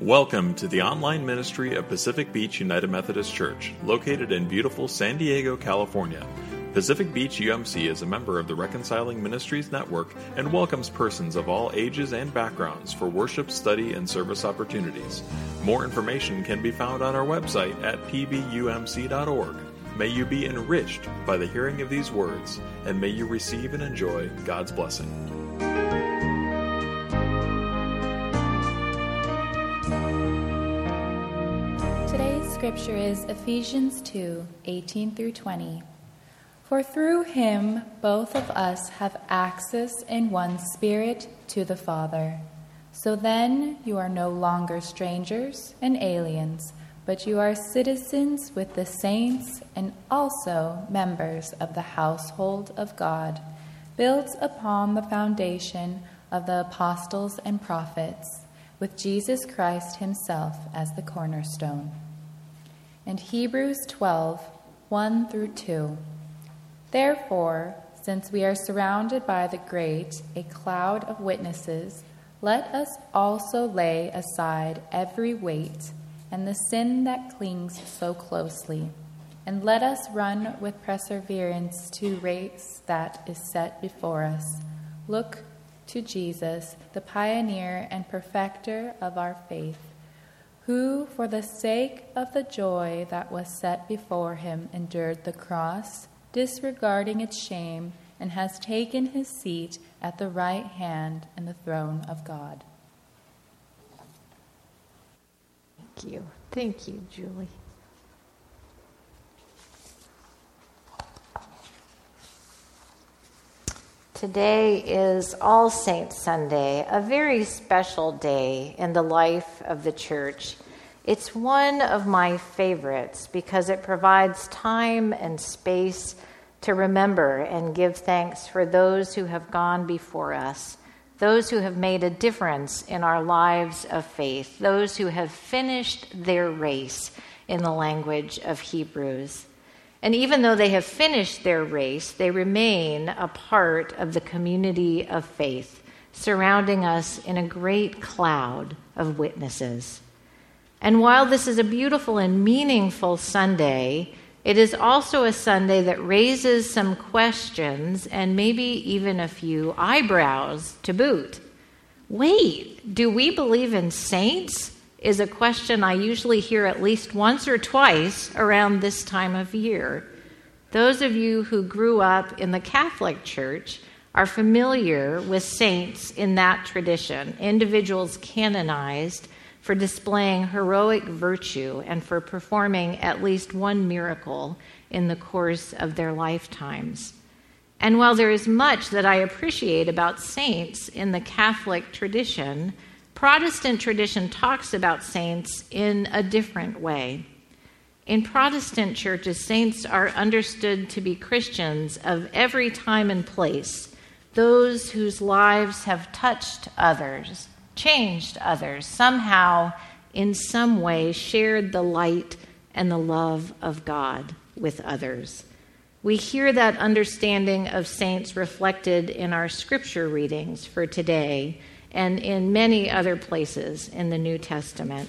Welcome to the online ministry of Pacific Beach United Methodist Church, located in beautiful San Diego, California. Pacific Beach UMC is a member of the Reconciling Ministries Network and welcomes persons of all ages and backgrounds for worship, study, and service opportunities. More information can be found on our website at pbumc.org. May you be enriched by the hearing of these words, and may you receive and enjoy God's blessing. Scripture is Ephesians 2 18 through 20. For through him both of us have access in one spirit to the Father. So then you are no longer strangers and aliens, but you are citizens with the saints and also members of the household of God, built upon the foundation of the apostles and prophets, with Jesus Christ himself as the cornerstone and Hebrews 12 1 through 2. Therefore, since we are surrounded by the great, a cloud of witnesses, let us also lay aside every weight and the sin that clings so closely, and let us run with perseverance to race that is set before us. Look to Jesus, the pioneer and perfecter of our faith who, for the sake of the joy that was set before him, endured the cross, disregarding its shame, and has taken his seat at the right hand in the throne of God. Thank you. Thank you, Julie. Today is All Saints Sunday, a very special day in the life of the church. It's one of my favorites because it provides time and space to remember and give thanks for those who have gone before us, those who have made a difference in our lives of faith, those who have finished their race in the language of Hebrews. And even though they have finished their race, they remain a part of the community of faith, surrounding us in a great cloud of witnesses. And while this is a beautiful and meaningful Sunday, it is also a Sunday that raises some questions and maybe even a few eyebrows to boot. Wait, do we believe in saints? Is a question I usually hear at least once or twice around this time of year. Those of you who grew up in the Catholic Church are familiar with saints in that tradition, individuals canonized for displaying heroic virtue and for performing at least one miracle in the course of their lifetimes. And while there is much that I appreciate about saints in the Catholic tradition, Protestant tradition talks about saints in a different way. In Protestant churches, saints are understood to be Christians of every time and place, those whose lives have touched others, changed others, somehow, in some way, shared the light and the love of God with others. We hear that understanding of saints reflected in our scripture readings for today and in many other places in the New Testament.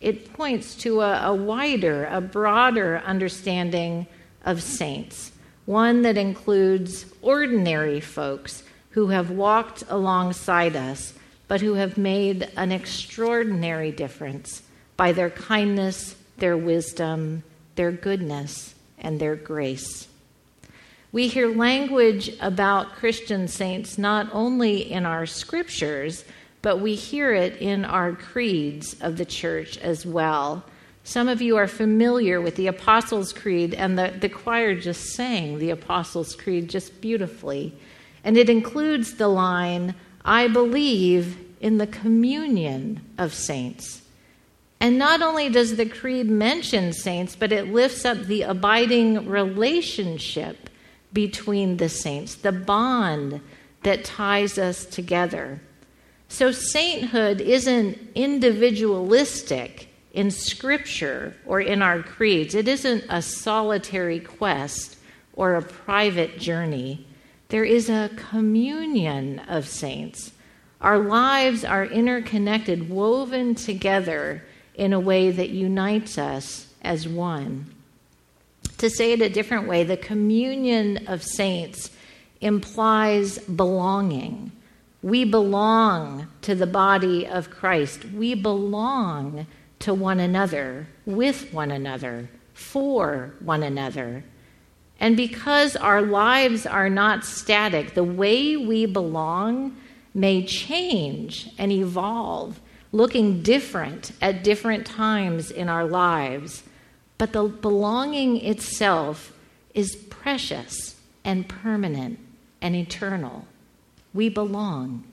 It points to a, a wider, a broader understanding of saints, one that includes ordinary folks who have walked alongside us, but who have made an extraordinary difference by their kindness, their wisdom, their goodness, and their grace. We hear language about Christian saints not only in our scriptures, but we hear it in our creeds of the church as well. Some of you are familiar with the Apostles' Creed, and the, the choir just sang the Apostles' Creed just beautifully. And it includes the line, I believe in the communion of saints. And not only does the Creed mention saints, but it lifts up the abiding relationship between the saints, the bond that ties us together. So, sainthood isn't individualistic in Scripture or in our creeds, it isn't a solitary quest or a private journey. There is a communion of saints, Our lives are interconnected, woven together in a way that unites us as one. To say it a different way, the communion of saints implies belonging. We belong to the body of Christ. We belong to one another, with one another, for one another. And because our lives are not static, the way we belong may change and evolve, looking different at different times in our lives. But the belonging itself is precious and permanent and eternal. We belong.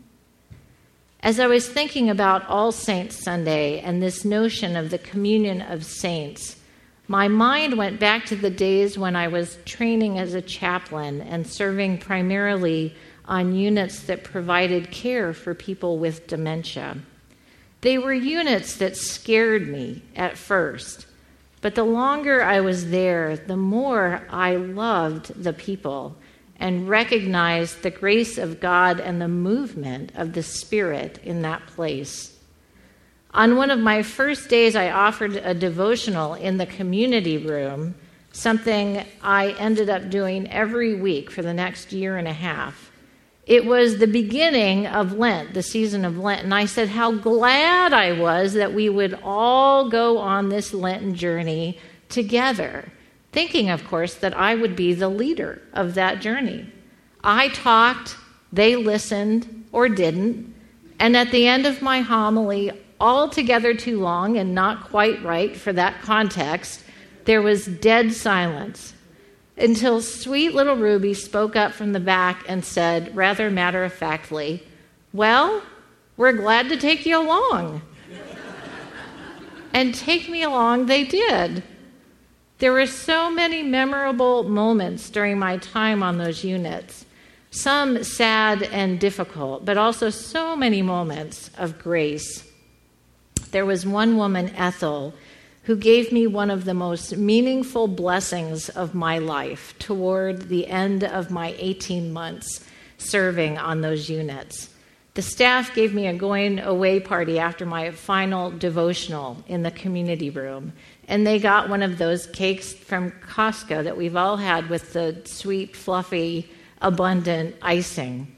As I was thinking about All Saints Sunday and this notion of the communion of saints, my mind went back to the days when I was training as a chaplain and serving primarily on units that provided care for people with dementia. They were units that scared me at first, but the longer I was there, the more I loved the people and recognized the grace of God and the movement of the Spirit in that place. On one of my first days, I offered a devotional in the community room, something I ended up doing every week for the next year and a half. It was the beginning of Lent, the season of Lent, and I said how glad I was that we would all go on this Lenten journey together thinking, of course, that I would be the leader of that journey. I talked, they listened or didn't, and at the end of my homily, altogether too long and not quite right for that context, there was dead silence until sweet little Ruby spoke up from the back and said, rather matter of factly, Well, we're glad to take you along. and take me along they did. There were so many memorable moments during my time on those units, some sad and difficult, but also so many moments of grace. There was one woman, Ethel, who gave me one of the most meaningful blessings of my life toward the end of my 18 months serving on those units. The staff gave me a going away party after my final devotional in the community room and they got one of those cakes from Costco that we've all had with the sweet, fluffy, abundant icing.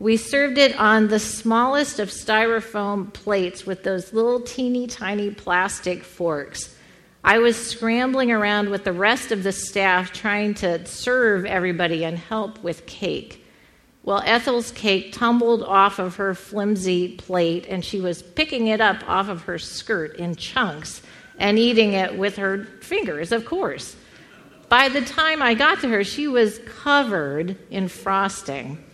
We served it on the smallest of styrofoam plates with those little teeny tiny plastic forks. I was scrambling around with the rest of the staff trying to serve everybody and help with cake. Well, Ethel's cake tumbled off of her flimsy plate, and she was picking it up off of her skirt in chunks and eating it with her fingers, of course. By the time I got to her, she was covered in frosting.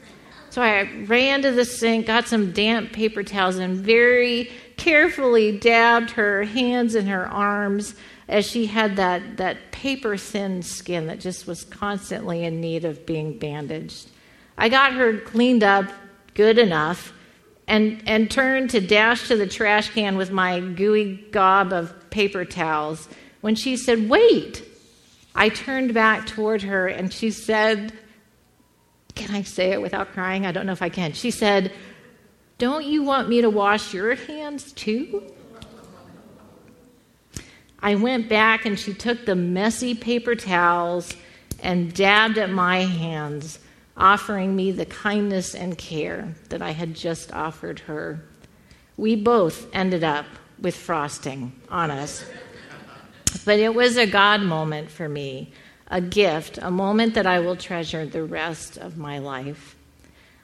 So I ran to the sink, got some damp paper towels, and very carefully dabbed her hands and her arms as she had that, that paper thin skin that just was constantly in need of being bandaged. I got her cleaned up good enough and, and turned to dash to the trash can with my gooey gob of paper towels when she said, Wait. I turned back toward her and she said, Can I say it without crying? I don't know if I can. She said, Don't you want me to wash your hands too? I went back and she took the messy paper towels and dabbed at my hands offering me the kindness and care that I had just offered her. We both ended up with frosting on us. But it was a God moment for me, a gift, a moment that I will treasure the rest of my life.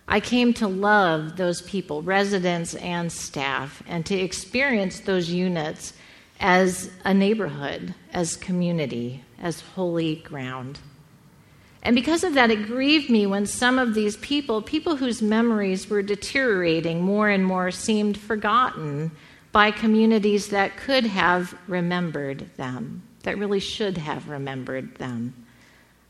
I came to love those people, residents and staff, and to experience those units as a neighborhood, as community, as holy ground. And because of that, it grieved me when some of these people, people whose memories were deteriorating more and more, seemed forgotten by communities that could have remembered them, that really should have remembered them.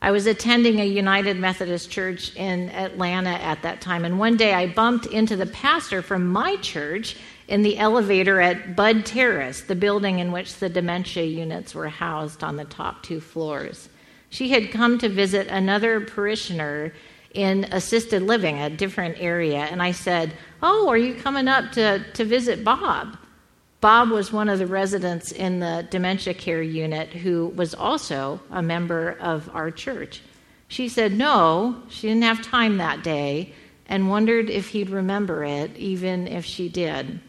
I was attending a United Methodist church in Atlanta at that time, and one day I bumped into the pastor from my church in the elevator at Budd Terrace, the building in which the dementia units were housed on the top two floors. She had come to visit another parishioner, in assisted living, a different area. And I said, Oh, are you coming up to, to visit Bob? Bob was one of the residents in the dementia care unit who was also a member of our church. She said no, she didn't have time that day, and wondered if he'd remember it, even if she did.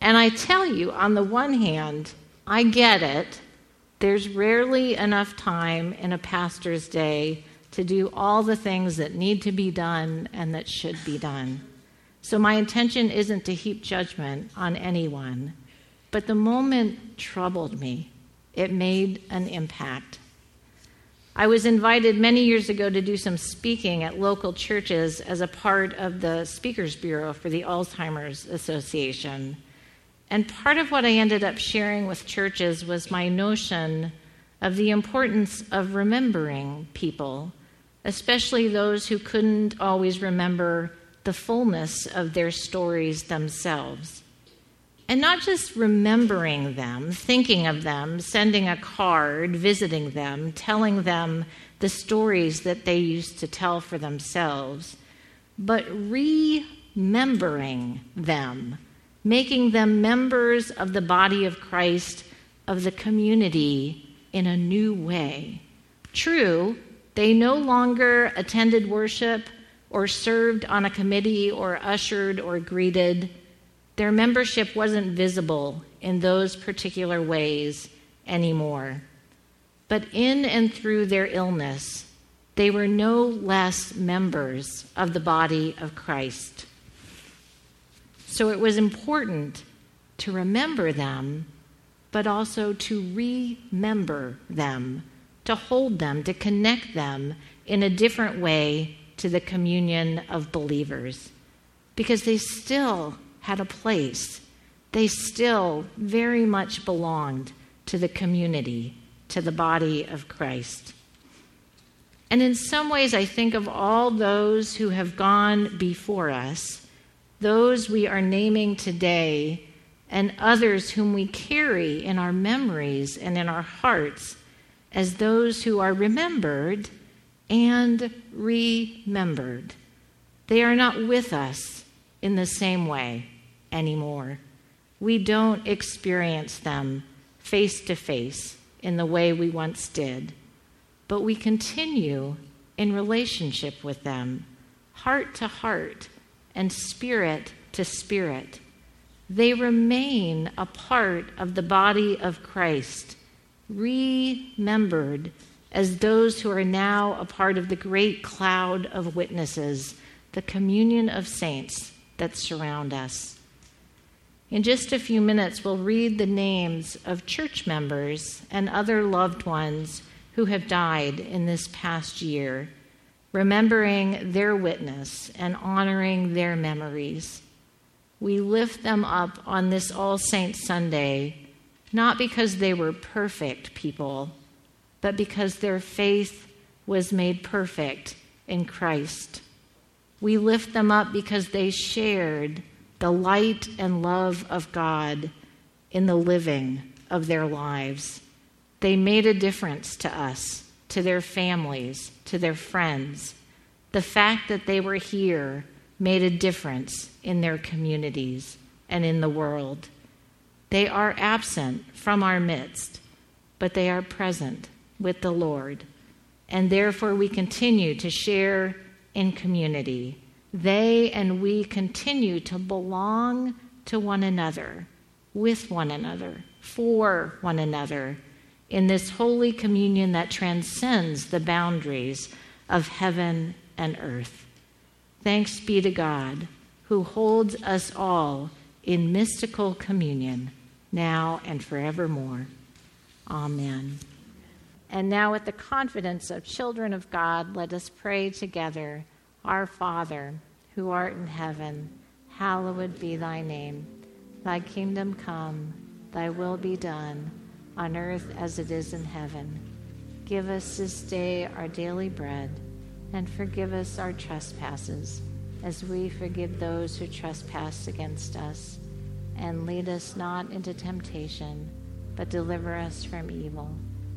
And I tell you, on the one hand, I get it. There's rarely enough time in a pastor's day to do all the things that need to be done and that should be done. So my intention isn't to heap judgment on anyone, but the moment troubled me. It made an impact. I was invited many years ago to do some speaking at local churches as a part of the Speakers Bureau for the Alzheimer's Association. And part of what I ended up sharing with churches was my notion of the importance of remembering people, especially those who couldn't always remember the fullness of their stories themselves. And not just remembering them, thinking of them, sending a card, visiting them, telling them the stories that they used to tell for themselves, but remembering them, making them members of the body of Christ, of the community in a new way. True, they no longer attended worship or served on a committee or ushered or greeted, their membership wasn't visible in those particular ways anymore. But in and through their illness, they were no less members of the body of Christ. So it was important to remember them, but also to remember them, to hold them, to connect them in a different way to the communion of believers because they still had a place. They still very much belonged to the community, to the body of Christ. And in some ways, I think of all those who have gone before us, those we are naming today, and others whom we carry in our memories and in our hearts as those who are remembered and remembered. They are not with us in the same way anymore. We don't experience them face to face in the way we once did, but we continue in relationship with them, heart to heart and spirit to spirit. They remain a part of the body of Christ, remembered as those who are now a part of the great cloud of witnesses, the communion of saints that surround us. In just a few minutes, we'll read the names of church members and other loved ones who have died in this past year, remembering their witness and honoring their memories. We lift them up on this All Saints Sunday, not because they were perfect people but because their faith was made perfect in Christ. We lift them up because they shared the light and love of God in the living of their lives. They made a difference to us, to their families, to their friends. The fact that they were here made a difference in their communities and in the world. They are absent from our midst, but they are present with the Lord, and therefore we continue to share in community. They and we continue to belong to one another, with one another, for one another, in this holy communion that transcends the boundaries of heaven and earth. Thanks be to God who holds us all in mystical communion now and forevermore. Amen. And now, with the confidence of children of God, let us pray together Our Father, who art in heaven, hallowed be thy name. Thy kingdom come, thy will be done, on earth as it is in heaven. Give us this day our daily bread, and forgive us our trespasses, as we forgive those who trespass against us. And lead us not into temptation, but deliver us from evil.